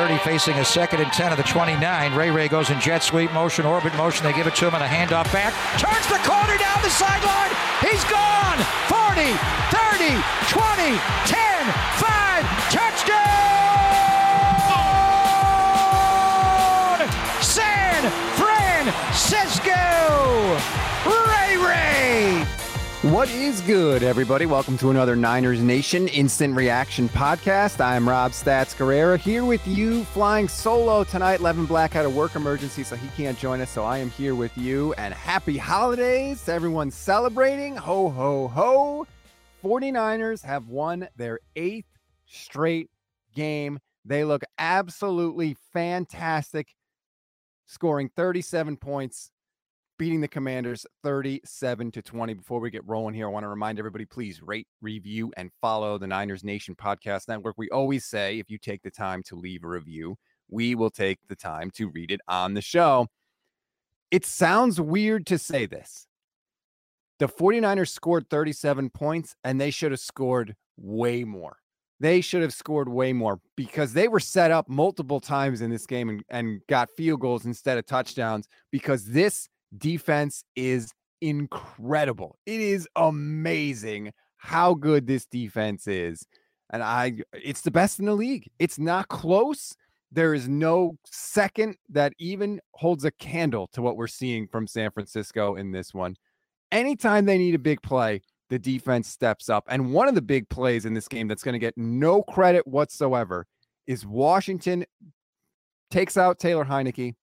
30, facing a second and 10 of the 29. Ray Ray goes in jet sweep motion, orbit motion. They give it to him and a handoff back. Turns the corner down the sideline. He's gone. 40, 30, 20, 10, 5. Touchdown! What is good, everybody? Welcome to another Niners Nation Instant Reaction podcast. I'm Rob Stats Guerrera here with you, flying solo tonight. Levin Black had a work emergency, so he can't join us. So I am here with you. And happy holidays to everyone celebrating. Ho, ho, ho. 49ers have won their eighth straight game. They look absolutely fantastic, scoring 37 points beating the Commanders 37 to 20. Before we get rolling here, I want to remind everybody please rate, review, and follow the Niners Nation Podcast Network. We always say if you take the time to leave a review, we will take the time to read it on the show. It sounds weird to say this. The 49ers scored 37 points and they should have scored way more. They should have scored way more because they were set up multiple times in this game and, and got field goals instead of touchdowns because this defense is incredible. It is amazing how good this defense is. And I it's the best in the league. It's not close. There is no second that even holds a candle to what we're seeing from San Francisco in this one. Anytime they need a big play, the defense steps up. And one of the big plays in this game that's going to get no credit whatsoever is Washington takes out Taylor Heinicke.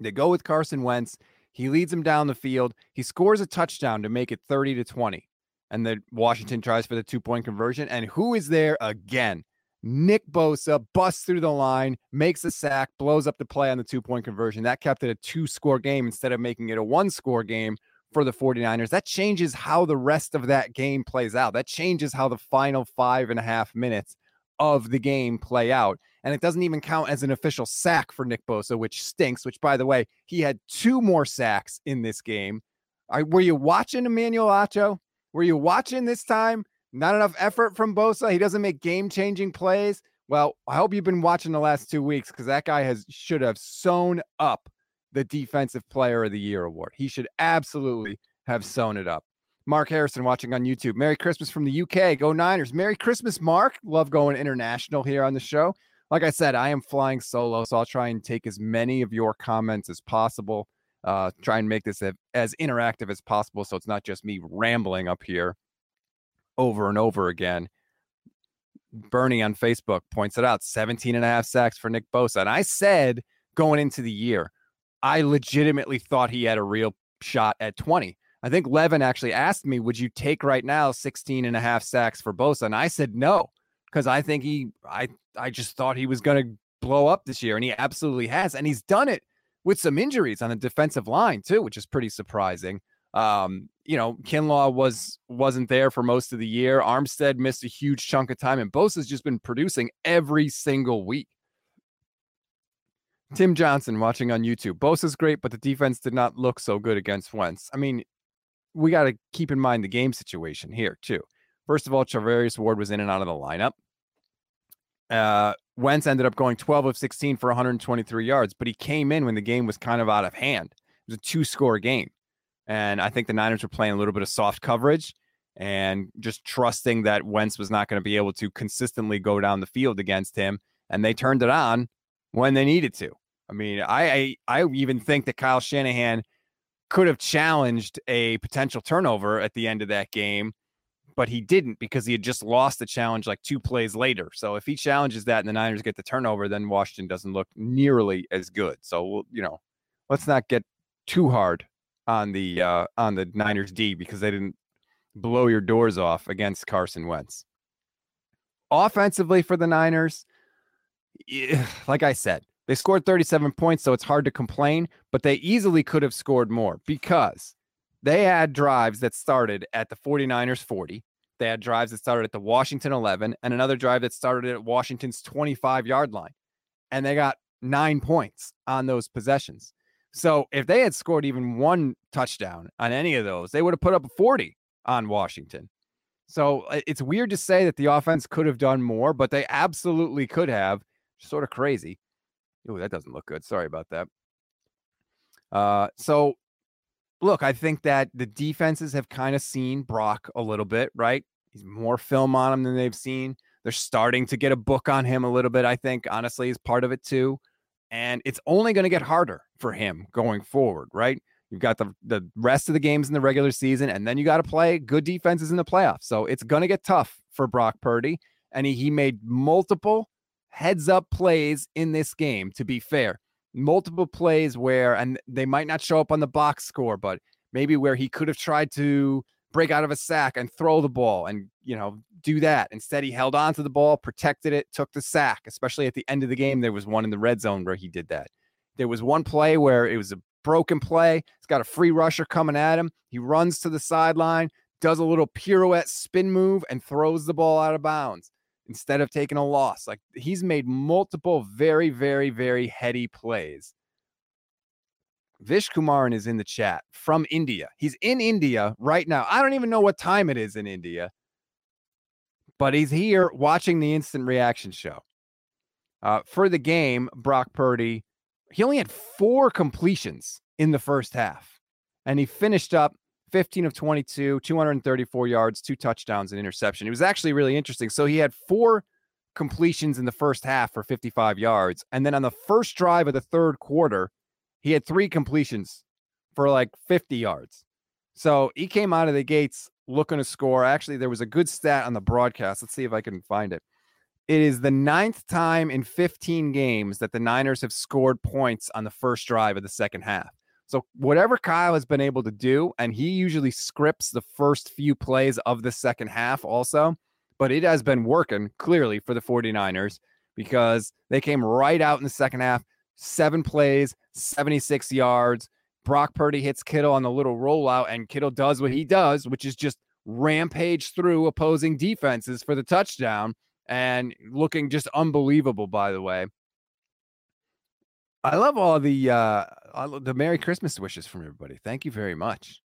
They go with Carson Wentz. He leads him down the field. He scores a touchdown to make it 30 to 20. And then Washington tries for the two point conversion. And who is there again? Nick Bosa busts through the line, makes a sack, blows up the play on the two point conversion. That kept it a two score game instead of making it a one score game for the 49ers. That changes how the rest of that game plays out. That changes how the final five and a half minutes of the game play out. And it doesn't even count as an official sack for Nick Bosa, which stinks, which, by the way, he had two more sacks in this game. Were you watching Emmanuel Acho? Were you watching this time? Not enough effort from Bosa. He doesn't make game changing plays. Well, I hope you've been watching the last two weeks because that guy has should have sewn up the defensive player of the year award. He should absolutely have sewn it up. Mark Harrison watching on YouTube. Merry Christmas from the UK. Go Niners. Merry Christmas, Mark. Love going international here on the show. Like I said, I am flying solo, so I'll try and take as many of your comments as possible. Uh, try and make this as interactive as possible so it's not just me rambling up here over and over again. Bernie on Facebook points it out 17 and a half sacks for Nick Bosa. And I said going into the year, I legitimately thought he had a real shot at 20. I think Levin actually asked me, would you take right now 16 and a half sacks for Bosa? And I said no, because I think he, I, I just thought he was going to blow up this year, and he absolutely has. And he's done it with some injuries on the defensive line, too, which is pretty surprising. Um, you know, Kinlaw was wasn't there for most of the year. Armstead missed a huge chunk of time, and Bosa's just been producing every single week. Tim Johnson watching on YouTube. Bosa's great, but the defense did not look so good against Wentz. I mean, we got to keep in mind the game situation here too. First of all, Charvarius Ward was in and out of the lineup. Uh, Wentz ended up going 12 of 16 for 123 yards, but he came in when the game was kind of out of hand. It was a two score game. And I think the Niners were playing a little bit of soft coverage and just trusting that Wentz was not going to be able to consistently go down the field against him. And they turned it on when they needed to. I mean, I, I, I even think that Kyle Shanahan could have challenged a potential turnover at the end of that game, but he didn't because he had just lost the challenge like two plays later. So if he challenges that and the Niners get the turnover, then Washington doesn't look nearly as good. So you know, let's not get too hard on the uh, on the Niners D because they didn't blow your doors off against Carson Wentz. Offensively for the Niners, like I said, they scored 37 points, so it's hard to complain, but they easily could have scored more because they had drives that started at the 49ers 40. They had drives that started at the Washington 11 and another drive that started at Washington's 25 yard line. And they got nine points on those possessions. So if they had scored even one touchdown on any of those, they would have put up a 40 on Washington. So it's weird to say that the offense could have done more, but they absolutely could have Sort of crazy. Oh, that doesn't look good. Sorry about that. Uh, so look, I think that the defenses have kind of seen Brock a little bit, right? He's more film on him than they've seen. They're starting to get a book on him a little bit, I think, honestly, is part of it too. And it's only going to get harder for him going forward, right? You've got the, the rest of the games in the regular season, and then you got to play good defenses in the playoffs. So it's going to get tough for Brock Purdy. And he, he made multiple heads up plays in this game, to be fair. Multiple plays where, and they might not show up on the box score, but maybe where he could have tried to break out of a sack and throw the ball and, you know, do that. Instead, he held on to the ball, protected it, took the sack, especially at the end of the game. There was one in the red zone where he did that. There was one play where it was a broken play. He's got a free rusher coming at him. He runs to the sideline, does a little pirouette spin move, and throws the ball out of bounds instead of taking a loss. Like he's made multiple very, very, very heady plays. Vish Kumaran is in the chat from India. He's in India right now. I don't even know what time it is in India, but he's here watching the instant reaction show. Uh, for the game, Brock Purdy, he only had four completions in the first half, and he finished up 15 of 22, 234 yards, two touchdowns, and interception. It was actually really interesting. So he had four completions in the first half for 55 yards. And then on the first drive of the third quarter, he had three completions for like 50 yards. So he came out of the gates looking to score. Actually, there was a good stat on the broadcast. Let's see if I can find it. It is the ninth time in 15 games that the Niners have scored points on the first drive of the second half. So whatever Kyle has been able to do, and he usually scripts the first few plays of the second half also, but it has been working clearly for the 49ers because they came right out in the second half, seven plays, 76 yards. Brock Purdy hits Kittle on the little rollout, and Kittle does what he does, which is just rampage through opposing defenses for the touchdown and looking just unbelievable, by the way. I love all the uh the Merry Christmas wishes from everybody. Thank you very much.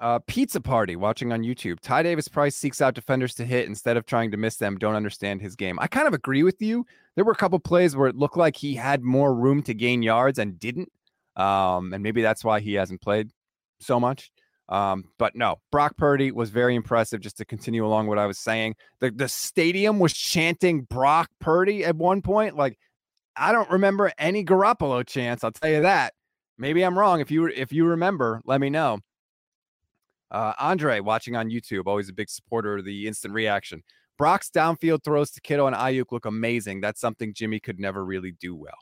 Uh, pizza party watching on YouTube. Ty Davis Price seeks out defenders to hit instead of trying to miss them. Don't understand his game. I kind of agree with you. There were a couple plays where it looked like he had more room to gain yards and didn't. Um, and maybe that's why he hasn't played so much. Um, but no, Brock Purdy was very impressive. Just to continue along what I was saying, the the stadium was chanting Brock Purdy at one point. Like I don't remember any Garoppolo chance. I'll tell you that. Maybe I'm wrong. If you if you remember, let me know. Uh, Andre, watching on YouTube, always a big supporter of the instant reaction. Brock's downfield throws to Kittle and Aiyuk look amazing. That's something Jimmy could never really do well.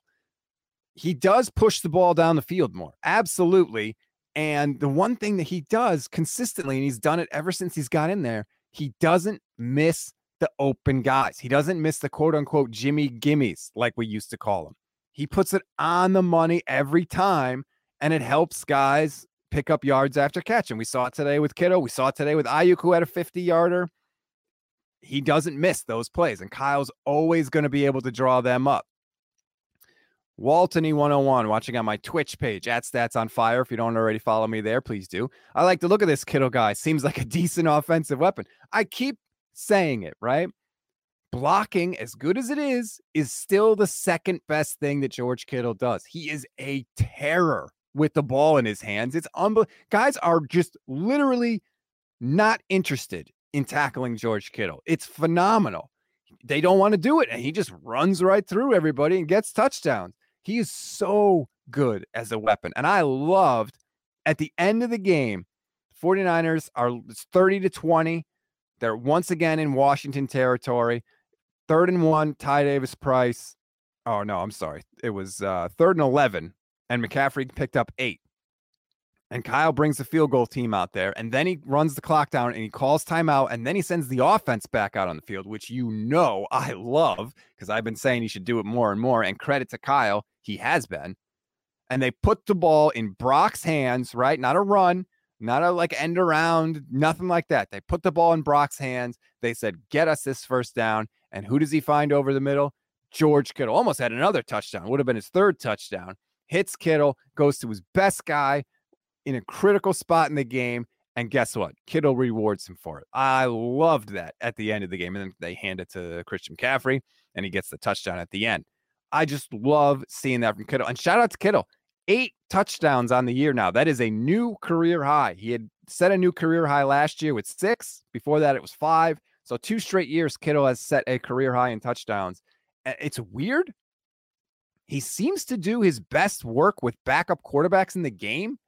He does push the ball down the field more, absolutely. And the one thing that he does consistently, and he's done it ever since he's got in there, he doesn't miss the open guys. He doesn't miss the quote unquote Jimmy gimmies like we used to call them. He puts it on the money every time, and it helps guys pick up yards after catch. And we saw it today with Kittle. We saw it today with Aiyuk, who had a 50 yarder. He doesn't miss those plays, and Kyle's always going to be able to draw them up. Waltony 101 watching on my Twitch page at Stats on Fire. If you don't already follow me there, please do. I like to look at this Kittle guy. Seems like a decent offensive weapon. I keep saying it, right? Blocking, as good as it is, is still the second best thing that George Kittle does. He is a terror with the ball in his hands. It's unbelievable. Guys are just literally not interested in tackling George Kittle. It's phenomenal. They don't want to do it, and he just runs right through everybody and gets touchdowns. He is so good as a weapon. And I loved at the end of the game, 49ers are 30 to 20. They're once again in Washington territory. Third and one, Ty Davis Price. Oh, no, I'm sorry. It was uh, third and 11, and McCaffrey picked up eight. And Kyle brings the field goal team out there, and then he runs the clock down and he calls timeout, and then he sends the offense back out on the field, which you know I love because I've been saying he should do it more and more. And credit to Kyle, he has been. And they put the ball in Brock's hands, right? Not a run, not a like end around, nothing like that. They put the ball in Brock's hands. They said, get us this first down. And who does he find over the middle? George Kittle almost had another touchdown, would have been his third touchdown. Hits Kittle, goes to his best guy in a critical spot in the game, And guess what? Kittle rewards him for it. I loved that at the end of the game. And then they hand it to Christian McCaffrey and he gets the touchdown at the end. I just love seeing that from Kittle. And shout out to Kittle. Eight touchdowns on the year now. That is a new career high. He had set a new career high last year with six. Before that, it was five. So two straight years, Kittle has set a career high in touchdowns. It's weird. He seems to do his best work with backup quarterbacks in the game.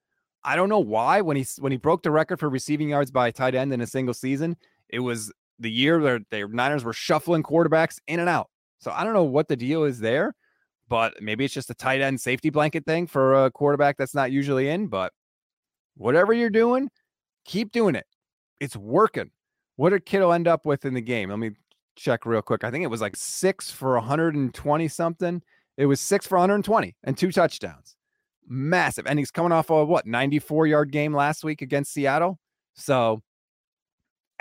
I don't know why. When he when he broke the record for receiving yards by a tight end in a single season, it was the year that the Niners were shuffling quarterbacks in and out. So I don't know what the deal is there, but maybe it's just a tight end safety blanket thing for a quarterback that's not usually in. But whatever you're doing, keep doing it. It's working. What did Kittle end up with in the game? Let me check real quick. I think it was like six for 120 something. It was six for 120 and two touchdowns. Massive. And he's coming off a what 94 yard game last week against Seattle. So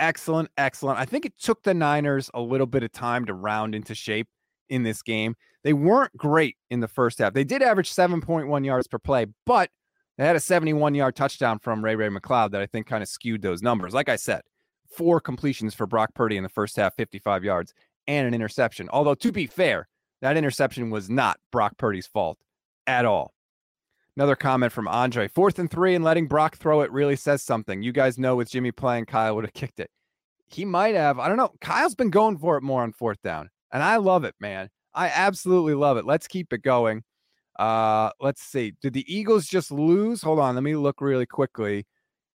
excellent, excellent. I think it took the Niners a little bit of time to round into shape in this game. They weren't great in the first half. They did average 7.1 yards per play, but they had a 71 yard touchdown from Ray Ray McCloud that I think kind of skewed those numbers. Like I said, four completions for Brock Purdy in the first half, 55 yards, and an interception. Although, to be fair, that interception was not Brock Purdy's fault at all. Another comment from Andre fourth and three and letting Brock throw it really says something. You guys know with Jimmy playing, Kyle would have kicked it. He might have. I don't know. Kyle's been going for it more on fourth down, and I love it, man. I absolutely love it. Let's keep it going. Uh, let's see. Did the Eagles just lose? Hold on. Let me look really quickly.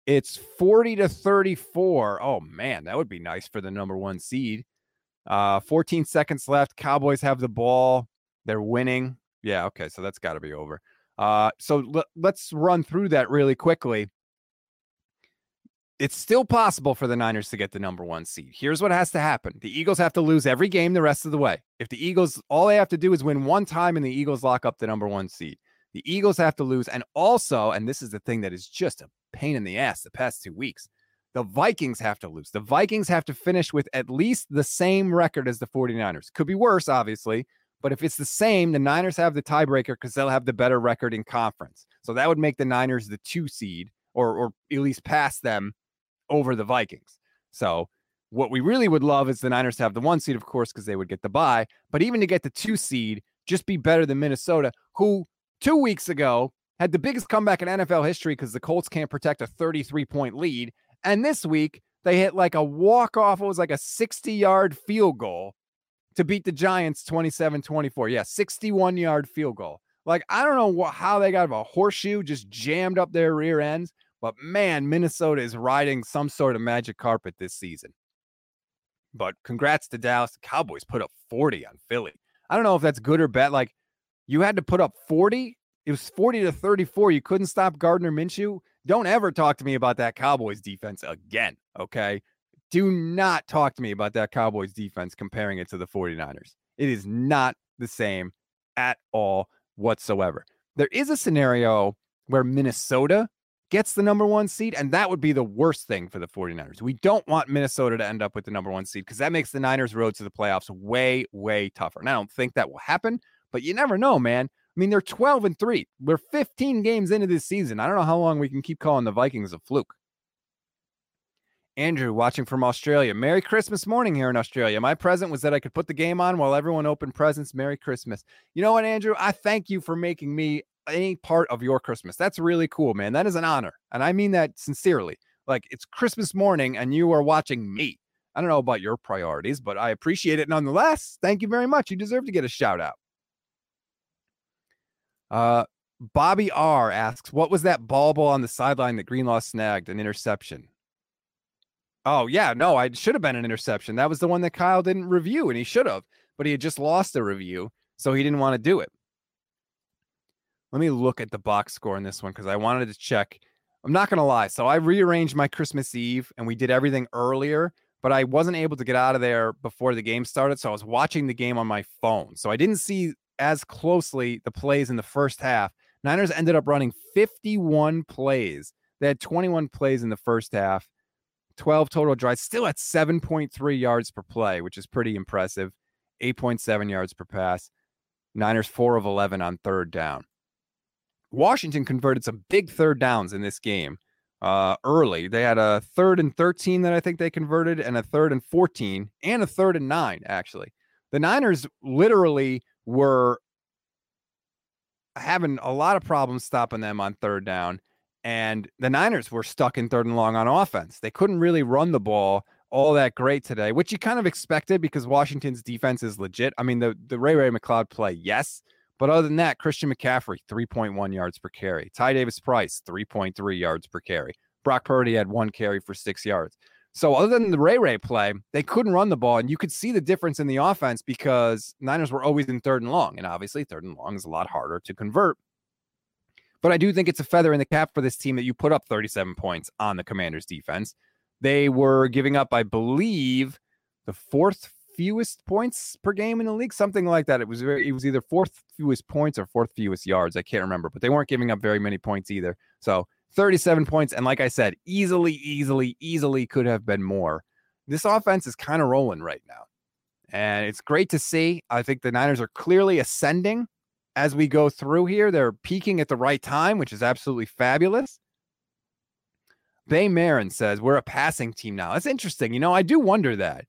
It's 40 to 34. Oh man, that would be nice for the number one seed. Uh, 14 seconds left. Cowboys have the ball. They're winning. Yeah, okay, so that's got to be over. Uh, so l- let's run through that really quickly. It's still possible for the Niners to get the number one seed. Here's what has to happen the Eagles have to lose every game the rest of the way. If the Eagles, all they have to do is win one time and the Eagles lock up the number one seed. The Eagles have to lose. And also, and this is the thing that is just a pain in the ass the past two weeks, the Vikings have to lose. The Vikings have to finish with at least the same record as the 49ers. Could be worse, obviously, but if it's the same, the Niners have the tiebreaker because they'll have the better record in conference. So that would make the Niners the two seed or, or at least pass them over the Vikings. So what we really would love is the Niners to have the one seed, of course, because they would get the bye. But even to get the two seed, just be better than Minnesota, who two weeks ago had the biggest comeback in NFL history because the Colts can't protect a 33 point lead. And this week, they hit like a walk off. It was like a 60 yard field goal to beat the Giants 27 24. Yeah, 61 yard field goal. Like, I don't know how they got a horseshoe just jammed up their rear ends, but man, Minnesota is riding some sort of magic carpet this season. But congrats to Dallas. The Cowboys put up 40 on Philly. I don't know if that's good or bad. Like, you had to put up 40. It was 40 to 34. You couldn't stop Gardner Minshew. Don't ever talk to me about that Cowboys defense again. Okay. Do not talk to me about that Cowboys defense comparing it to the 49ers. It is not the same at all whatsoever. There is a scenario where Minnesota gets the number one seed, and that would be the worst thing for the 49ers. We don't want Minnesota to end up with the number one seed because that makes the Niners' road to the playoffs way, way tougher. And I don't think that will happen, but you never know, man. I mean, they're 12 and 3. We're 15 games into this season. I don't know how long we can keep calling the Vikings a fluke. Andrew, watching from Australia. Merry Christmas morning here in Australia. My present was that I could put the game on while everyone opened presents. Merry Christmas. You know what, Andrew? I thank you for making me any part of your Christmas. That's really cool, man. That is an honor. And I mean that sincerely. Like it's Christmas morning and you are watching me. I don't know about your priorities, but I appreciate it nonetheless. Thank you very much. You deserve to get a shout out. Uh, Bobby R asks, "What was that ball ball on the sideline that Greenlaw snagged? An interception." Oh yeah, no, I should have been an interception. That was the one that Kyle didn't review, and he should have, but he had just lost the review, so he didn't want to do it. Let me look at the box score in this one because I wanted to check. I'm not gonna lie. So I rearranged my Christmas Eve and we did everything earlier, but I wasn't able to get out of there before the game started. So I was watching the game on my phone. So I didn't see as closely the plays in the first half. Niners ended up running 51 plays. They had 21 plays in the first half. 12 total drives, still at 7.3 yards per play, which is pretty impressive. 8.7 yards per pass. Niners 4 of 11 on third down. Washington converted some big third downs in this game. uh, early. They had a third and 13 that I think they converted, and a third and 14, and a third and nine, actually. The Niners literally were having a lot of problems stopping them on third down. And the Niners were stuck in third and long on offense. They couldn't really run the ball all that great today, which you kind of expected because Washington's defense is legit. I mean, the, the Ray Ray McCloud play, yes. But other than that, Christian McCaffrey, 3.1 yards per carry. Ty Davis Price, 3.3 yards per carry. Brock Purdy had one carry for six yards. So other than the Ray Ray play, they couldn't run the ball, and you could see the difference in the offense because Niners were always in third and long, and obviously third and long is a lot harder to convert. But I do think it's a feather in the cap for this team that you put up 37 points on the Commanders' defense. They were giving up, I believe, the fourth fewest points per game in the league, something like that. It was very, it was either fourth fewest points or fourth fewest yards. I can't remember, but they weren't giving up very many points either. So 37 points. And like I said, easily, easily, easily could have been more. This offense is kind of rolling right now. And it's great to see. I think the Niners are clearly ascending as we go through here. They're peaking at the right time, which is absolutely fabulous. Bay Marin says we're a passing team now. That's interesting. You know, I do wonder that.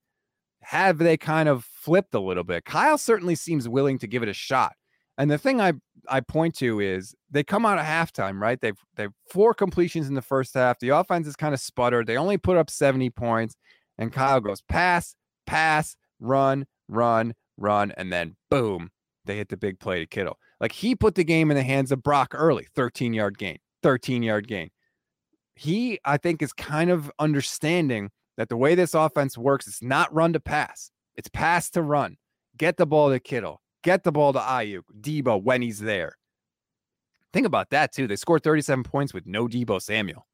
Have they kind of flipped a little bit? Kyle certainly seems willing to give it a shot. And the thing I I point to is they come out of halftime, right? They've they've four completions in the first half. The offense is kind of sputtered. They only put up 70 points. And Kyle goes pass, pass, run, run, run, and then boom, they hit the big play to Kittle. Like he put the game in the hands of Brock early, 13 yard gain, 13 yard gain. He, I think, is kind of understanding that the way this offense works, it's not run to pass, it's pass to run. Get the ball to Kittle Get the ball to Aiyuk, Deebo when he's there. Think about that too. They scored 37 points with no Deebo Samuel.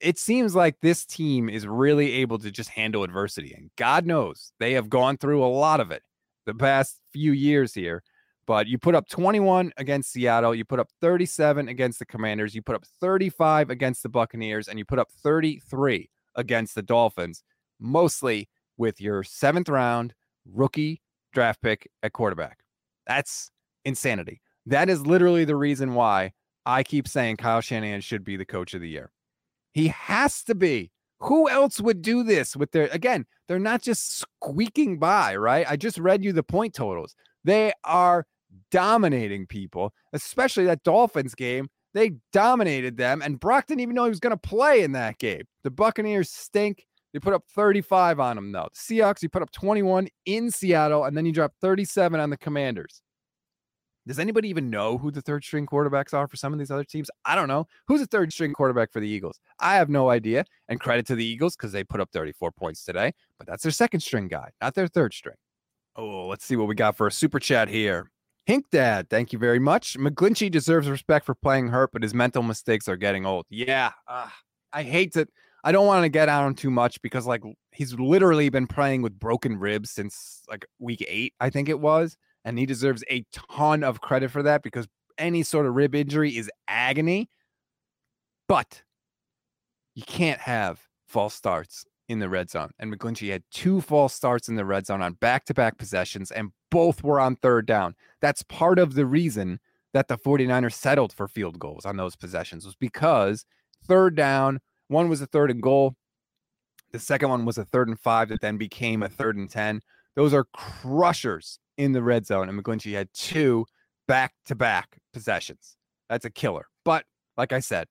It seems like this team is really able to just handle adversity. And God knows they have gone through a lot of it the past few years here. But you put up 21 against Seattle, you put up 37 against the Commanders, you put up 35 against the Buccaneers, and you put up 33 against the Dolphins, mostly with your seventh round rookie draft pick at quarterback. That's insanity. That is literally the reason why I keep saying Kyle Shanahan should be the coach of the year. He has to be. Who else would do this with their again? They're not just squeaking by, right? I just read you the point totals. They are dominating people, especially that Dolphins game. They dominated them, and Brock didn't even know he was going to play in that game. The Buccaneers stink. They put up 35 on them, though. The Seahawks, you put up 21 in Seattle, and then you drop 37 on the Commanders. Does anybody even know who the third string quarterbacks are for some of these other teams? I don't know. Who's the third string quarterback for the Eagles? I have no idea. And credit to the Eagles because they put up 34 points today, but that's their second string guy, not their third string. Oh, let's see what we got for a super chat here. Hink Dad, thank you very much. McGlinchey deserves respect for playing hurt, but his mental mistakes are getting old. Yeah, uh, I hate to. I don't want to get on him too much because like he's literally been playing with broken ribs since like week eight, I think it was, and he deserves a ton of credit for that because any sort of rib injury is agony. But you can't have false starts in the red zone. And McGlinchey had two false starts in the red zone on back to back possessions, and both were on third down. That's part of the reason that the 49ers settled for field goals on those possessions, was because third down one was a third and goal. The second one was a third and five that then became a third and 10. Those are crushers in the red zone. And McGlinchey had two back to back possessions. That's a killer. But like I said,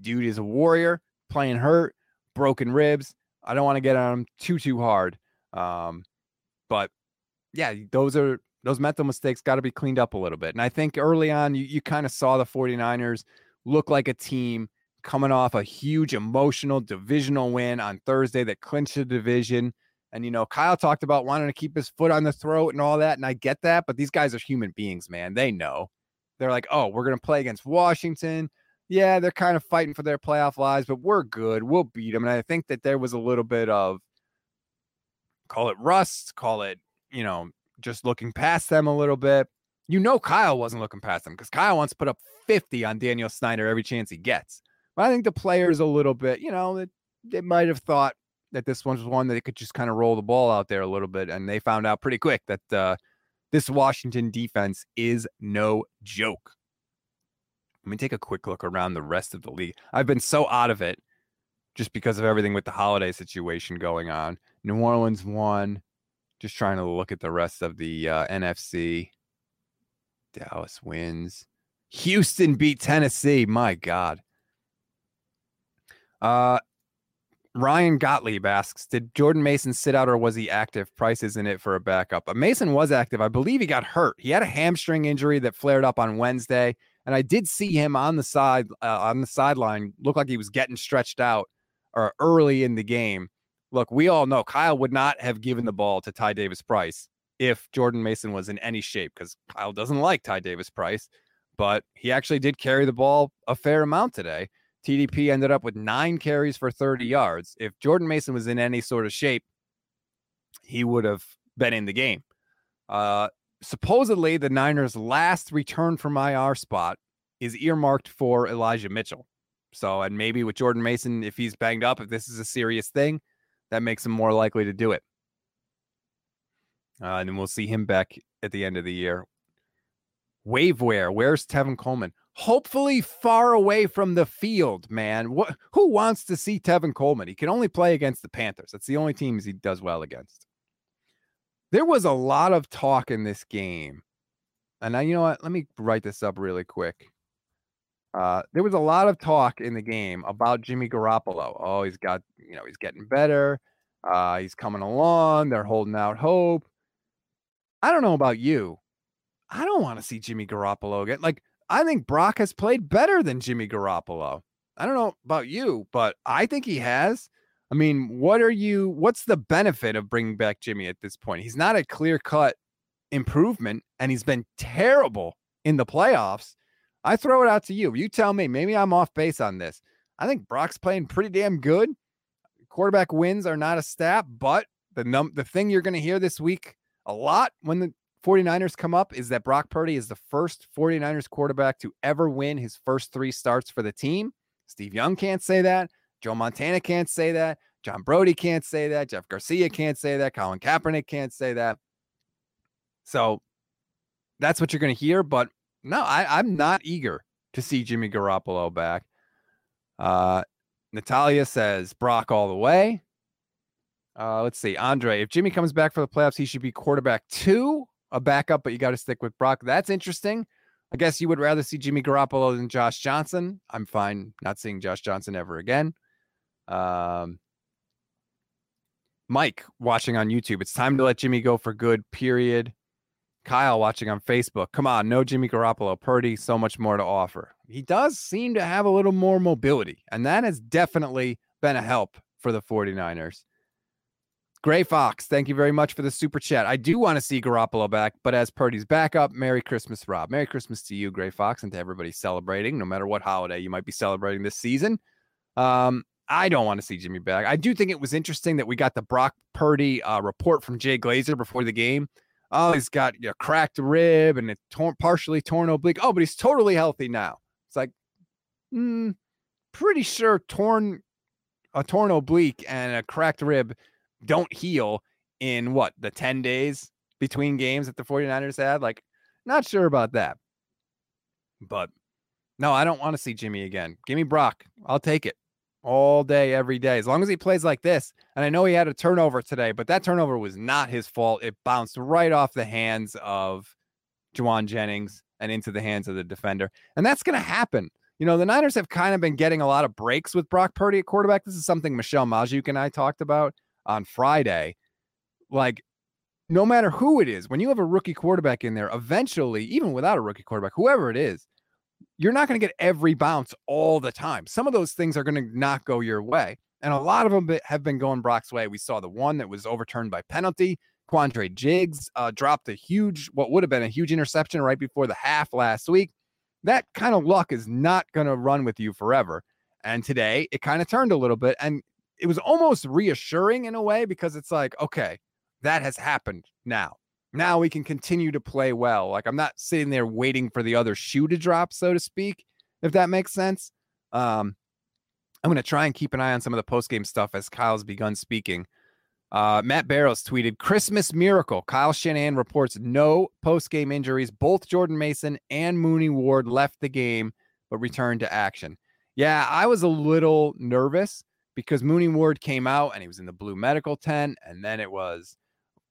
dude is a warrior, playing hurt, broken ribs. I don't want to get on him too, too hard. Um, but yeah, those are those mental mistakes got to be cleaned up a little bit. And I think early on, you, you kind of saw the 49ers look like a team coming off a huge emotional divisional win on Thursday that clinched the division. And, you know, Kyle talked about wanting to keep his foot on the throat and all that. And I get that, but these guys are human beings, man. They know. They're like, oh, we're going to play against Washington. Yeah, they're kind of fighting for their playoff lives, but we're good. We'll beat them. And I think that there was a little bit of call it rust, call it, you know, just looking past them a little bit. You know, Kyle wasn't looking past them because Kyle wants to put up 50 on Daniel Snyder every chance he gets. But I think the players a little bit, you know, that they might have thought that this one was one that they could just kind of roll the ball out there a little bit, and they found out pretty quick that uh, this Washington defense is no joke. Let me take a quick look around the rest of the league. I've been so out of it just because of everything with the holiday situation going on. New Orleans won. Just trying to look at the rest of the uh, NFC. Dallas wins. Houston beat Tennessee. My God. Uh, Ryan Gottlieb asks, did Jordan Mason sit out or was he active? Price is in it for a backup. But Mason was active. I believe he got hurt. He had a hamstring injury that flared up on Wednesday, and I did see him on the side uh, on the sideline look like he was getting stretched out or early in the game. Look, we all know Kyle would not have given the ball to Ty Davis Price if Jordan Mason was in any shape because Kyle doesn't like Ty Davis Price, but he actually did carry the ball a fair amount today. TDP ended up with nine carries for 30 yards. If Jordan Mason was in any sort of shape, he would have been in the game. Uh, supposedly, the Niners' last return from IR spot is earmarked for Elijah Mitchell. So, and maybe with Jordan Mason, if he's banged up, if this is a serious thing, that makes him more likely to do it. Uh, and then we'll see him back at the end of the year. Waveware, where's Tevin Coleman? Hopefully far away from the field, man. What who wants to see Tevin Coleman? He can only play against the Panthers. That's the only teams he does well against. There was a lot of talk in this game. And now you know what? Let me write this up really quick. Uh, there was a lot of talk in the game about Jimmy Garoppolo. Oh, he's got, you know, he's getting better. Uh, he's coming along. They're holding out hope. I don't know about you. I don't want to see Jimmy Garoppolo again. Like, I think Brock has played better than Jimmy Garoppolo. I don't know about you, but I think he has. I mean, what are you, what's the benefit of bringing back Jimmy at this point? He's not a clear cut improvement, and he's been terrible in the playoffs. I throw it out to you. You tell me. Maybe I'm off base on this. I think Brock's playing pretty damn good. Quarterback wins are not a stat, but the num the thing you're going to hear this week a lot when the 49ers come up is that Brock Purdy is the first 49ers quarterback to ever win his first three starts for the team. Steve Young can't say that. Joe Montana can't say that. John Brodie can't say that. Jeff Garcia can't say that. Colin Kaepernick can't say that. So that's what you're going to hear. But no, I, I'm not eager to see Jimmy Garoppolo back. Uh, Natalia says Brock all the way. Uh, let's see. Andre, if Jimmy comes back for the playoffs, he should be quarterback two, a backup, but you got to stick with Brock. That's interesting. I guess you would rather see Jimmy Garoppolo than Josh Johnson. I'm fine not seeing Josh Johnson ever again. Um, Mike watching on YouTube. It's time to let Jimmy go for good, period. Kyle watching on Facebook. Come on, no Jimmy Garoppolo. Purdy, so much more to offer. He does seem to have a little more mobility, and that has definitely been a help for the 49ers. Gray Fox, thank you very much for the super chat. I do want to see Garoppolo back, but as Purdy's backup, Merry Christmas, Rob. Merry Christmas to you, Gray Fox, and to everybody celebrating, no matter what holiday you might be celebrating this season. Um, I don't want to see Jimmy back. I do think it was interesting that we got the Brock Purdy uh, report from Jay Glazer before the game. Oh, he's got a cracked rib and a torn, partially torn oblique. Oh, but he's totally healthy now. It's like, mm, pretty sure torn a torn oblique and a cracked rib don't heal in what the 10 days between games that the 49ers had. Like, not sure about that. But no, I don't want to see Jimmy again. Give me Brock. I'll take it all day, every day, as long as he plays like this. And I know he had a turnover today, but that turnover was not his fault. It bounced right off the hands of Jauan Jennings and into the hands of the defender. And that's going to happen. You know, the Niners have kind of been getting a lot of breaks with Brock Purdy at quarterback. This is something Michelle Magdziuk and I talked about on Friday. Like, no matter who it is, when you have a rookie quarterback in there, eventually, even without a rookie quarterback, whoever it is, you're not going to get every bounce all the time. Some of those things are going to not go your way. And a lot of them have been going Brock's way. We saw the one that was overturned by penalty. Quandre Diggs uh, dropped a huge, what would have been a huge interception right before the half last week. That kind of luck is not going to run with you forever. And today it kind of turned a little bit. And it was almost reassuring in a way because it's like, okay, that has happened now. Now we can continue to play well. Like I'm not sitting there waiting for the other shoe to drop, so to speak, if that makes sense. Um, I'm going to try and keep an eye on some of the post game stuff as Kyle's begun speaking. Uh, Matt Barrows tweeted Christmas miracle. Kyle Shanahan reports no post game injuries. Both Jordan Mason and Mooney Ward left the game. but returned to action. Yeah, I was a little nervous because Mooney Ward came out and he was in the blue medical tent. And then it was,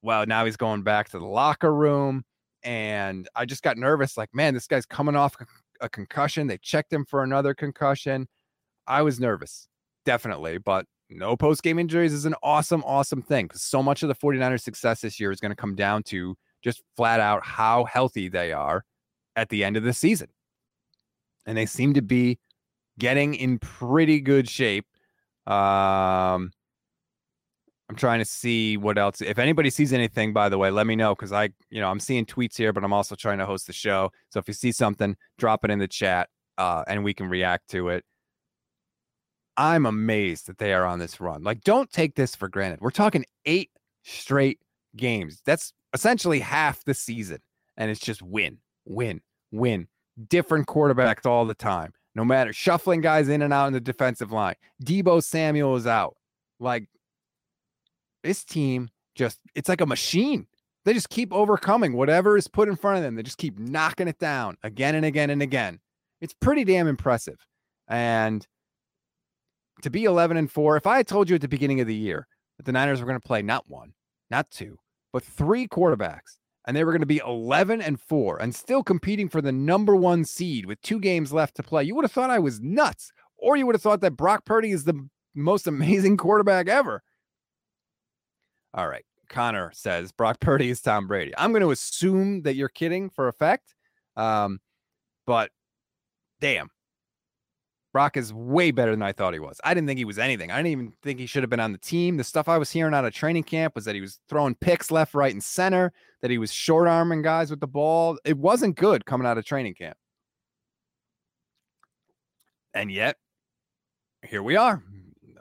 well, now he's going back to the locker room. And I just got nervous like, man, this guy's coming off a concussion. They checked him for another concussion. I was nervous, definitely, but no post game injuries is an awesome, awesome thing because so much of the 49ers' success this year is going to come down to just flat out how healthy they are at the end of the season. And they seem to be getting in pretty good shape. Um, I'm trying to see what else. If anybody sees anything, by the way, let me know because I, you know, I'm seeing tweets here, but I'm also trying to host the show. So if you see something, drop it in the chat uh, and we can react to it. I'm amazed that they are on this run. Like, don't take this for granted. We're talking eight straight games. That's essentially half the season. And it's just win, win, win. Different quarterbacks all the time. No matter shuffling guys in and out in the defensive line. Deebo Samuel is out. Like this team just it's like a machine. They just keep overcoming whatever is put in front of them. They just keep knocking it down again and again and again. It's pretty damn impressive. And to be 11 and 4, if I had told you at the beginning of the year that the Niners were going to play not one, not two, but three quarterbacks and they were going to be 11 and 4 and still competing for the number 1 seed with two games left to play, you would have thought I was nuts or you would have thought that Brock Purdy is the most amazing quarterback ever. All right. Connor says Brock Purdy is Tom Brady. I'm going to assume that you're kidding for effect. Um, but damn, Brock is way better than I thought he was. I didn't think he was anything. I didn't even think he should have been on the team. The stuff I was hearing out of training camp was that he was throwing picks left, right, and center, that he was short arming guys with the ball. It wasn't good coming out of training camp. And yet, here we are.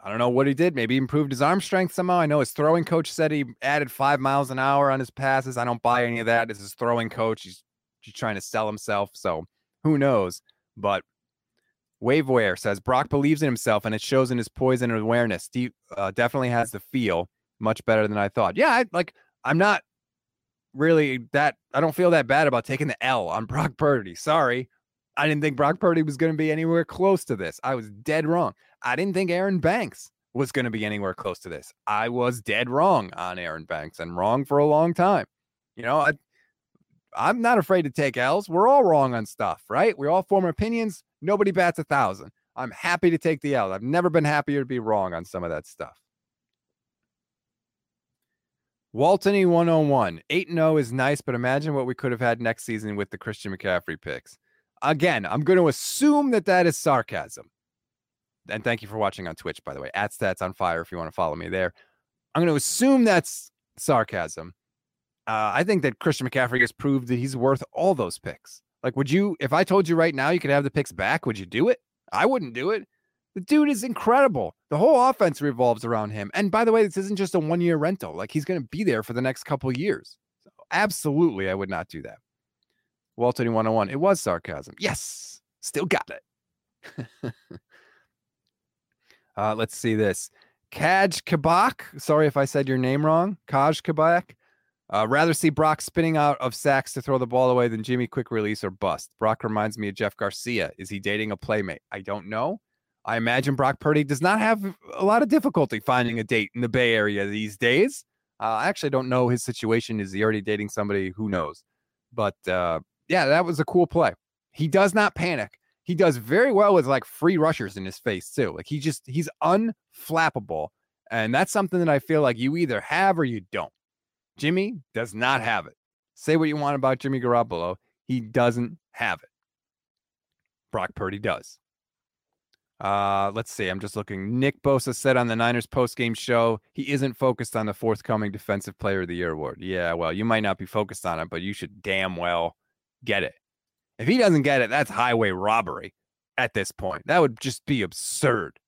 I don't know what he did. Maybe he improved his arm strength somehow. I know his throwing coach said he added five miles an hour on his passes. I don't buy any of that. This is throwing coach. He's, he's trying to sell himself. So who knows? But Waveware says Brock believes in himself and it shows in his poise and awareness. He uh, definitely has the feel much better than I thought. Yeah, I, like I'm not really that. I don't feel that bad about taking the L on Brock Purdy. Sorry, I didn't think Brock Purdy was going to be anywhere close to this. I was dead wrong. I didn't think Aaron Banks was going to be anywhere close to this. I was dead wrong on Aaron Banks and wrong for a long time. You know, I, I'm not afraid to take L's. We're all wrong on stuff, right? We all form opinions. Nobody bats a thousand. I'm happy to take the L. I've never been happier to be wrong on some of that stuff. Waltony 101. 8 0 is nice, but imagine what we could have had next season with the Christian McCaffrey picks. Again, I'm going to assume that that is sarcasm and thank you for watching on Twitch, by the way, at Stats on Fire if you want to follow me there. I'm going to assume that's sarcasm. Uh, I think that Christian McCaffrey has proved that he's worth all those picks. Like, would you, if I told you right now you could have the picks back, would you do it? I wouldn't do it. The dude is incredible. The whole offense revolves around him. And by the way, this isn't just a one year rental. Like, he's going to be there for the next couple years. So absolutely, I would not do that. Walter 101. It was sarcasm. Yes, still got it. Uh, let's see this. Kaj Kabak. Sorry if I said your name wrong. Kaj Kabak. Uh, rather see Brock spinning out of sacks to throw the ball away than Jimmy quick release or bust. Brock reminds me of Jeff Garcia. Is he dating a playmate? I don't know. I imagine Brock Purdy does not have a lot of difficulty finding a date in the Bay Area these days. Uh, I actually don't know his situation. Is he already dating somebody? Who knows? But uh, yeah, that was a cool play. He does not panic he does very well with like free rushers in his face too. Like he just he's unflappable. And that's something that I feel like you either have or you don't. Jimmy does not have it. Say what you want about Jimmy Garoppolo, he doesn't have it. Brock Purdy does. Uh, let's see. I'm just looking. Nick Bosa said on the Niners post-game show he isn't focused on the forthcoming Defensive Player of the Year award. Yeah, well, you might not be focused on it, but you should damn well get it. If he doesn't get it, that's highway robbery at this point. That would just be absurd.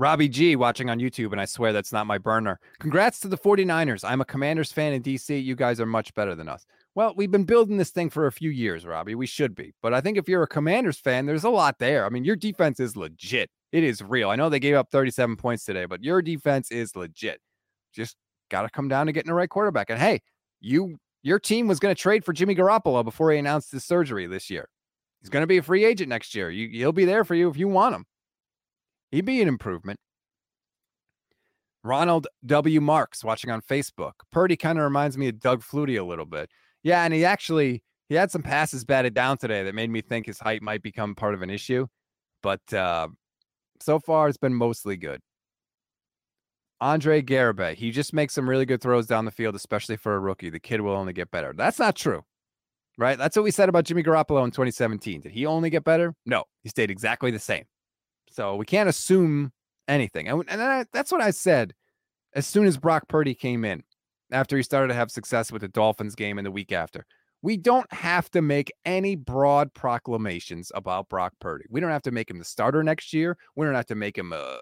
Robbie G watching on YouTube, and I swear that's not my burner. Congrats to the 49ers. I'm a Commanders fan in DC. You guys are much better than us. Well, we've been building this thing for a few years, Robbie. We should be. But I think if you're a Commanders fan, there's a lot there. I mean, your defense is legit. It is real. I know they gave up 37 points today, but your defense is legit. Just got to come down to getting the right quarterback. And hey, you your team was going to trade for Jimmy Garoppolo before he announced his surgery this year. He's going to be a free agent next year. You, he'll be there for you if you want him. He'd be an improvement. Ronald W. Marks watching on Facebook. Purdy kind of reminds me of Doug Flutie a little bit. Yeah, and he actually he had some passes batted down today that made me think his height might become part of an issue. But uh, so far, it's been mostly good. Andre Garibay, he just makes some really good throws down the field, especially for a rookie. The kid will only get better. That's not true, right? That's what we said about Jimmy Garoppolo in 2017. Did he only get better? No, he stayed exactly the same. So we can't assume anything. And, and I, that's what I said as soon as Brock Purdy came in after he started to have success with the Dolphins game in the week after. We don't have to make any broad proclamations about Brock Purdy. We don't have to make him the starter next year. We don't have to make him uh,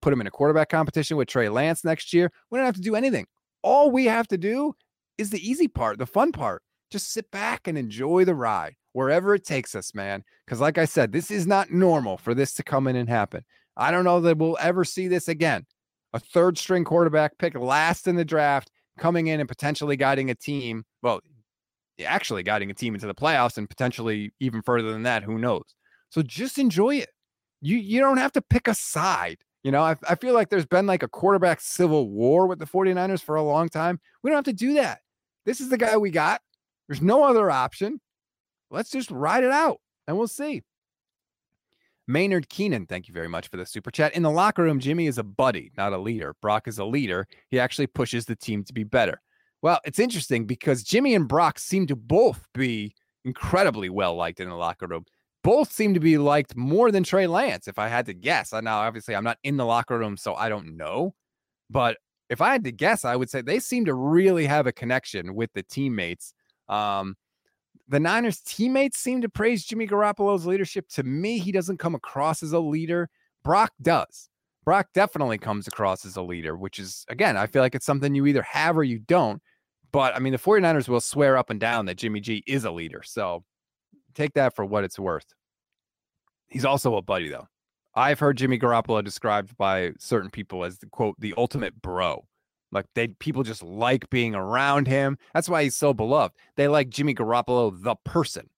put him in a quarterback competition with Trey Lance next year. We don't have to do anything. All we have to do is the easy part, the fun part. Just sit back and enjoy the ride wherever it takes us, man. Because, like I said, this is not normal for this to come in and happen. I don't know that we'll ever see this again. A third string quarterback pick last in the draft coming in and potentially guiding a team. Well, actually guiding a team into the playoffs and potentially even further than that. Who knows? So just enjoy it. You you don't have to pick a side. You know, I, I feel like there's been like a quarterback civil war with the 49ers for a long time. We don't have to do that. This is the guy we got. There's no other option. Let's just ride it out and we'll see. Maynard Keenan, thank you very much for the super chat. In the locker room, Jimmy is a buddy, not a leader. Brock is a leader. He actually pushes the team to be better. Well, it's interesting because Jimmy and Brock seem to both be incredibly well liked in the locker room. Both seem to be liked more than Trey Lance, if I had to guess. Now, obviously, I'm not in the locker room, so I don't know. But if I had to guess, I would say they seem to really have a connection with the teammates. Um, the Niners teammates seem to praise Jimmy Garoppolo's leadership. To me, he doesn't come across as a leader. Brock does. Brock definitely comes across as a leader, which is, again, I feel like it's something you either have or you don't. But I mean, the 49ers will swear up and down that Jimmy G is a leader. So take that for what it's worth. He's also a buddy, though. I've heard Jimmy Garoppolo described by certain people as the quote, the ultimate bro. Like they people just like being around him. That's why he's so beloved. They like Jimmy Garoppolo, the person.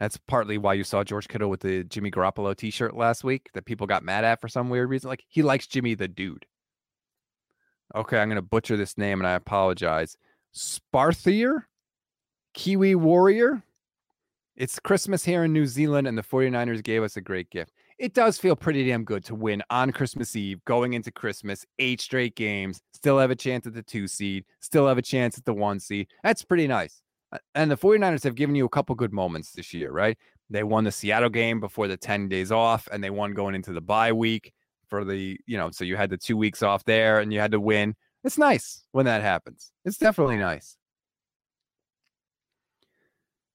That's partly why you saw George Kittle with the Jimmy Garoppolo t-shirt last week that people got mad at for some weird reason. Like he likes Jimmy the dude. Okay, I'm gonna butcher this name and I apologize. Sparthier? Kiwi Warrior? It's Christmas here in New Zealand, and the 49ers gave us a great gift it does feel pretty damn good to win on Christmas Eve, going into Christmas, eight straight games, still have a chance at the two seed, still have a chance at the one seed. That's pretty nice. And the 49ers have given you a couple good moments this year, right? They won the Seattle game before the 10 days off, and they won going into the bye week for the, you know, so you had the two weeks off there and you had to win. It's nice when that happens. It's definitely nice.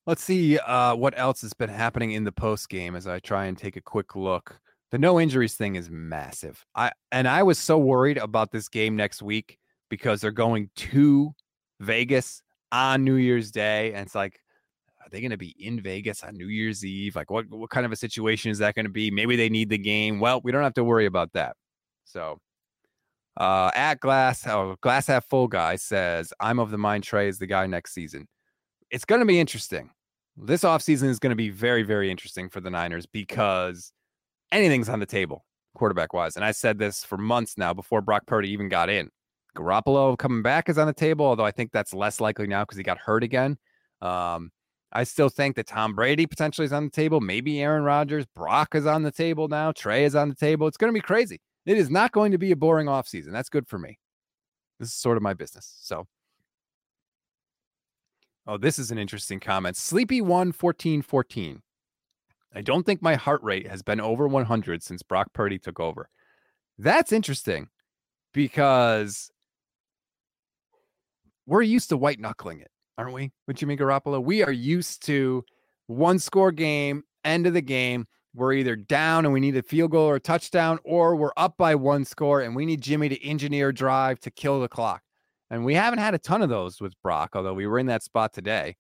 Let's see uh, what else has been happening in the post game as I try and take a quick look. The no injuries thing is massive. I and I was so worried about this game next week because they're going to Vegas on New Year's Day, and it's like, are they going to be in Vegas on New Year's Eve? Like, what what kind of a situation is that going to be? Maybe they need the game. Well, we don't have to worry about that. So, uh, at glass, oh, glass half full guy says, "I'm of the mind Trey is the guy next season." It's going to be interesting this offseason is going to be very, very interesting for the Niners because anything's on the table quarterback wise. And I said this for months now before Brock Purdy even got in. Garoppolo coming back is on the table, although I think that's less likely now because he got hurt again. Um, I still think that Tom Brady potentially is on the table. Maybe Aaron Rodgers. Brock is on the table now. Trey is on the table. It's going to be crazy. It is not going to be a boring offseason. That's good for me. This is sort of my business. So Oh, this is an interesting comment. Sleepy one fourteen fourteen. I don't think my heart rate has been over 100 since Brock Purdy took over. That's interesting because we're used to white knuckling it, aren't we? With Jimmy Garoppolo, we are used to one score game, end of the game. We're either down and we need a field goal or a touchdown, or we're up by one score and we need Jimmy to engineer drive to kill the clock. And we haven't had a ton of those with Brock, although we were in that spot today.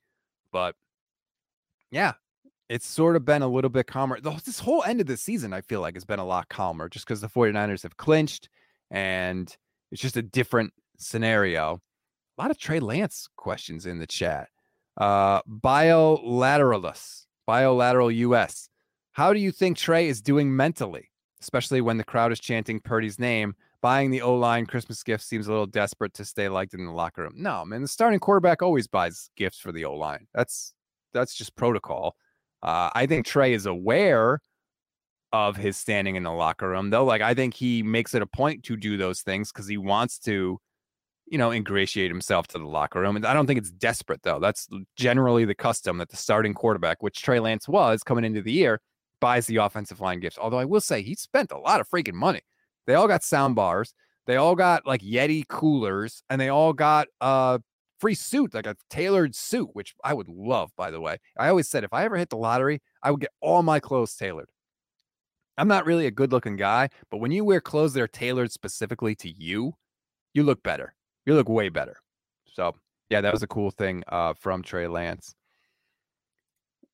But yeah, it's sort of been a little bit calmer. This whole end of the season, I feel like, has been a lot calmer just because the 49ers have clinched and it's just a different scenario. A lot of Trey Lance questions in the chat. Uh, biolateralus, biolateral US. How do you think Trey is doing mentally, especially when the crowd is chanting Purdy's name? Buying the O line Christmas gift seems a little desperate to stay liked in the locker room. No, man, the starting quarterback always buys gifts for the O line. That's that's just protocol. Uh, I think Trey is aware of his standing in the locker room, though. Like I think he makes it a point to do those things because he wants to, you know, ingratiate himself to the locker room. And I don't think it's desperate though. That's generally the custom that the starting quarterback, which Trey Lance was coming into the year, buys the offensive line gifts. Although I will say he spent a lot of freaking money. They all got sound bars. They all got like Yeti coolers, and they all got a free suit, like a tailored suit, which I would love, by the way. I always said if I ever hit the lottery, I would get all my clothes tailored. I'm not really a good looking guy, but when you wear clothes that are tailored specifically to you, you look better. You look way better. So, yeah, that was a cool thing uh, from Trey Lance.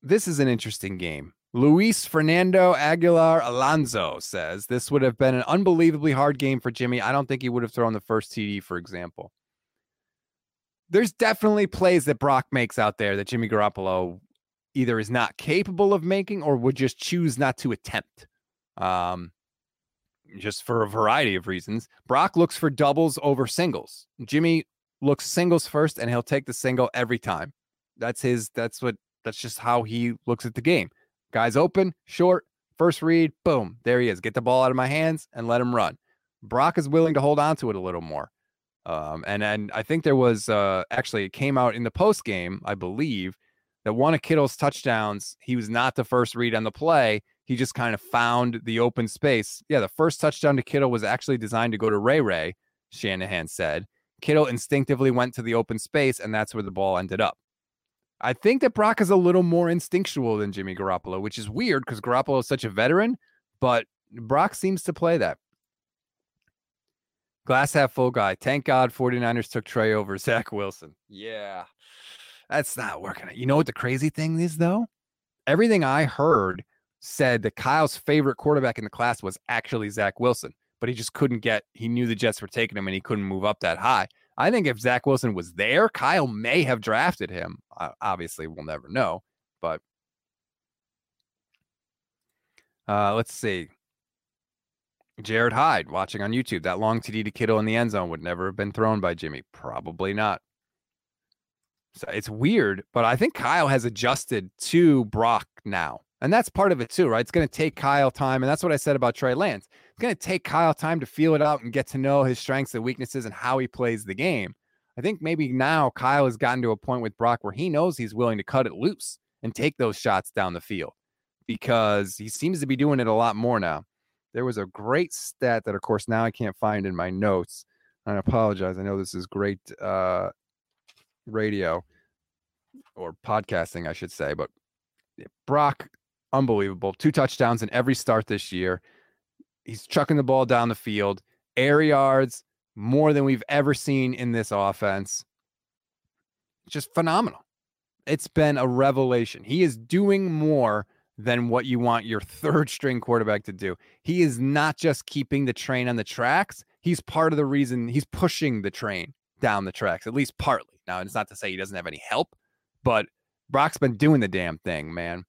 This is an interesting game. Luis Fernando Aguilar Alonso says this would have been an unbelievably hard game for Jimmy. I don't think he would have thrown the first TD, for example. There's definitely plays that Brock makes out there that Jimmy Garoppolo either is not capable of making or would just choose not to attempt. Um, just for a variety of reasons. Brock looks for doubles over singles. Jimmy looks singles first and he'll take the single every time. That's his, that's what, that's just how he looks at the game. Guys open, short, first read, boom, there he is. Get the ball out of my hands and let him run. Brock is willing to hold on to it a little more. Um, and and I think there was uh, actually it came out in the post game, I believe, that one of Kittle's touchdowns, he was not the first read on the play. He just kind of found the open space. Yeah, the first touchdown to Kittle was actually designed to go to Ray Ray, Shanahan said. Kittle instinctively went to the open space, and that's where the ball ended up. I think that Brock is a little more instinctual than Jimmy Garoppolo, which is weird because Garoppolo is such a veteran, but Brock seems to play that. Glass half full guy. Thank God 49ers took Trey over Zach Wilson. Yeah, that's not working. You know what the crazy thing is, though? Everything I heard said that Kyle's favorite quarterback in the class was actually Zach Wilson, but he just couldn't get, he knew the Jets were taking him and he couldn't move up that high. I think if Zach Wilson was there, Kyle may have drafted him. Uh, obviously, we'll never know, but uh, let's see. Jared Hyde watching on YouTube. That long TD to Kittle in the end zone would never have been thrown by Jimmy. Probably not. So it's weird, but I think Kyle has adjusted to Brock now. And that's part of it too, right? It's going to take Kyle time. And that's what I said about Trey Lance. It's going to take Kyle time to feel it out and get to know his strengths and weaknesses and how he plays the game. I think maybe now Kyle has gotten to a point with Brock where he knows he's willing to cut it loose and take those shots down the field because he seems to be doing it a lot more now. There was a great stat that, of course, now I can't find in my notes. I apologize. I know this is great uh, radio or podcasting, I should say, but Brock unbelievable. Two touchdowns in every start this year. He's chucking the ball down the field, air yards, more than we've ever seen in this offense. Just phenomenal. It's been a revelation. He is doing more than what you want your third string quarterback to do. He is not just keeping the train on the tracks, he's part of the reason he's pushing the train down the tracks, at least partly. Now, it's not to say he doesn't have any help, but Brock's been doing the damn thing, man.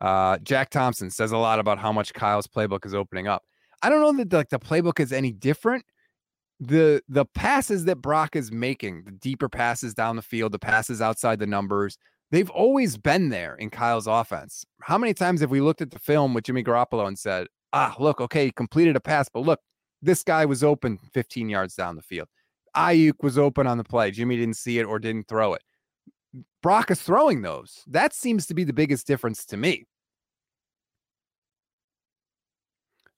Uh, Jack Thompson says a lot about how much Kyle's playbook is opening up. I don't know that like the playbook is any different. The the passes that Brock is making, the deeper passes down the field, the passes outside the numbers, they've always been there in Kyle's offense. How many times have we looked at the film with Jimmy Garoppolo and said, "Ah, look, okay, he completed a pass, but look, this guy was open 15 yards down the field. Aiyuk was open on the play. Jimmy didn't see it or didn't throw it. Brock is throwing those. That seems to be the biggest difference to me.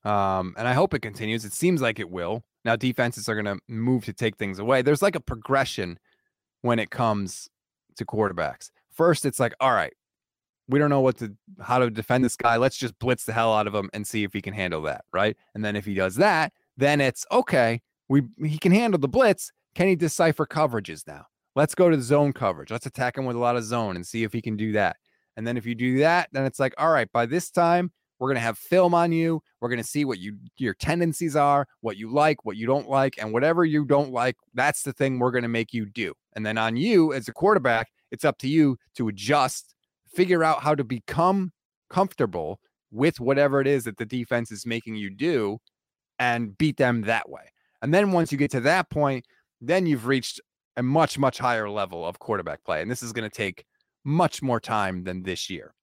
Um, and I hope it continues. It seems like it will. Now defenses are going to move to take things away. There's like a progression when it comes to quarterbacks. First, it's like, all right, we don't know what to how to defend this guy. Let's just blitz the hell out of him and see if he can handle that, right? And then if he does that, then it's okay. We he can handle the blitz. Can he decipher coverages now? Let's go to zone coverage. Let's attack him with a lot of zone and see if he can do that. And then if you do that, then it's like, all right, by this time, we're going to have film on you. We're going to see what you your tendencies are, what you like, what you don't like, and whatever you don't like, that's the thing we're going to make you do. And then on you as a quarterback, It's up to you to adjust, figure out how to become comfortable with whatever it is that the defense is making you do and beat them that way. And then once you get to that point, then you've reached a much, much higher level of quarterback play. And this is going to take much more time than this year.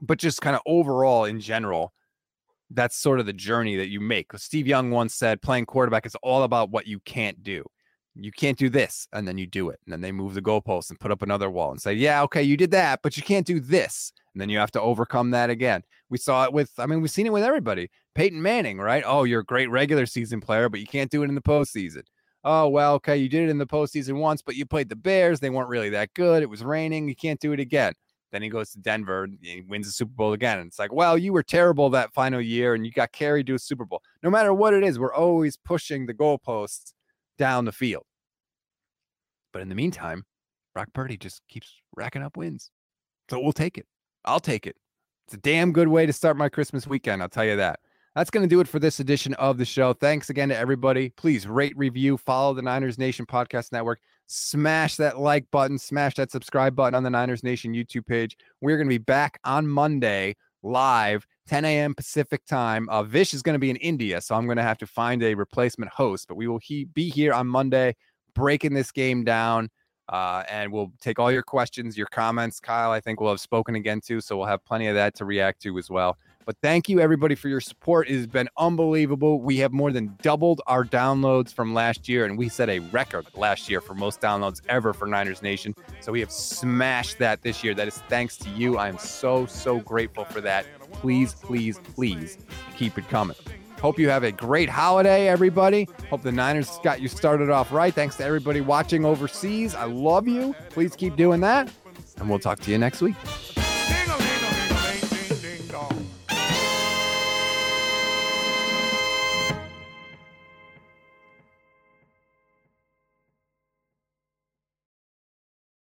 But just kind of overall in general, that's sort of the journey that you make. Steve Young once said playing quarterback is all about what you can't do. You can't do this, and then you do it. And then they move the goalpost and put up another wall and say, Yeah, okay, you did that, but you can't do this. And then you have to overcome that again. We saw it with, I mean, we've seen it with everybody. Peyton Manning, right? Oh, you're a great regular season player, but you can't do it in the postseason. Oh, well, okay, you did it in the postseason once, but you played the Bears. They weren't really that good. It was raining. You can't do it again. Then he goes to Denver and he wins the Super Bowl again. And it's like, well, you were terrible that final year and you got carried to a Super Bowl. No matter what it is, we're always pushing the goalposts down the field. But in the meantime, Brock Purdy just keeps racking up wins. So we'll take it. I'll take it. It's a damn good way to start my Christmas weekend. I'll tell you that. That's going to do it for this edition of the show. Thanks again to everybody. Please rate, review, follow the Niners Nation Podcast Network. Smash that like button, smash that subscribe button on the Niners Nation YouTube page. We're going to be back on Monday live, 10 a.m. Pacific time. Uh, Vish is going to be in India, so I'm going to have to find a replacement host, but we will he- be here on Monday breaking this game down. Uh, and we'll take all your questions, your comments. Kyle, I think we'll have spoken again too. So we'll have plenty of that to react to as well. But thank you everybody for your support. It has been unbelievable. We have more than doubled our downloads from last year, and we set a record last year for most downloads ever for Niners Nation. So we have smashed that this year. That is thanks to you. I am so, so grateful for that. Please, please, please keep it coming. Hope you have a great holiday, everybody. Hope the Niners got you started off right. Thanks to everybody watching overseas. I love you. Please keep doing that. And we'll talk to you next week.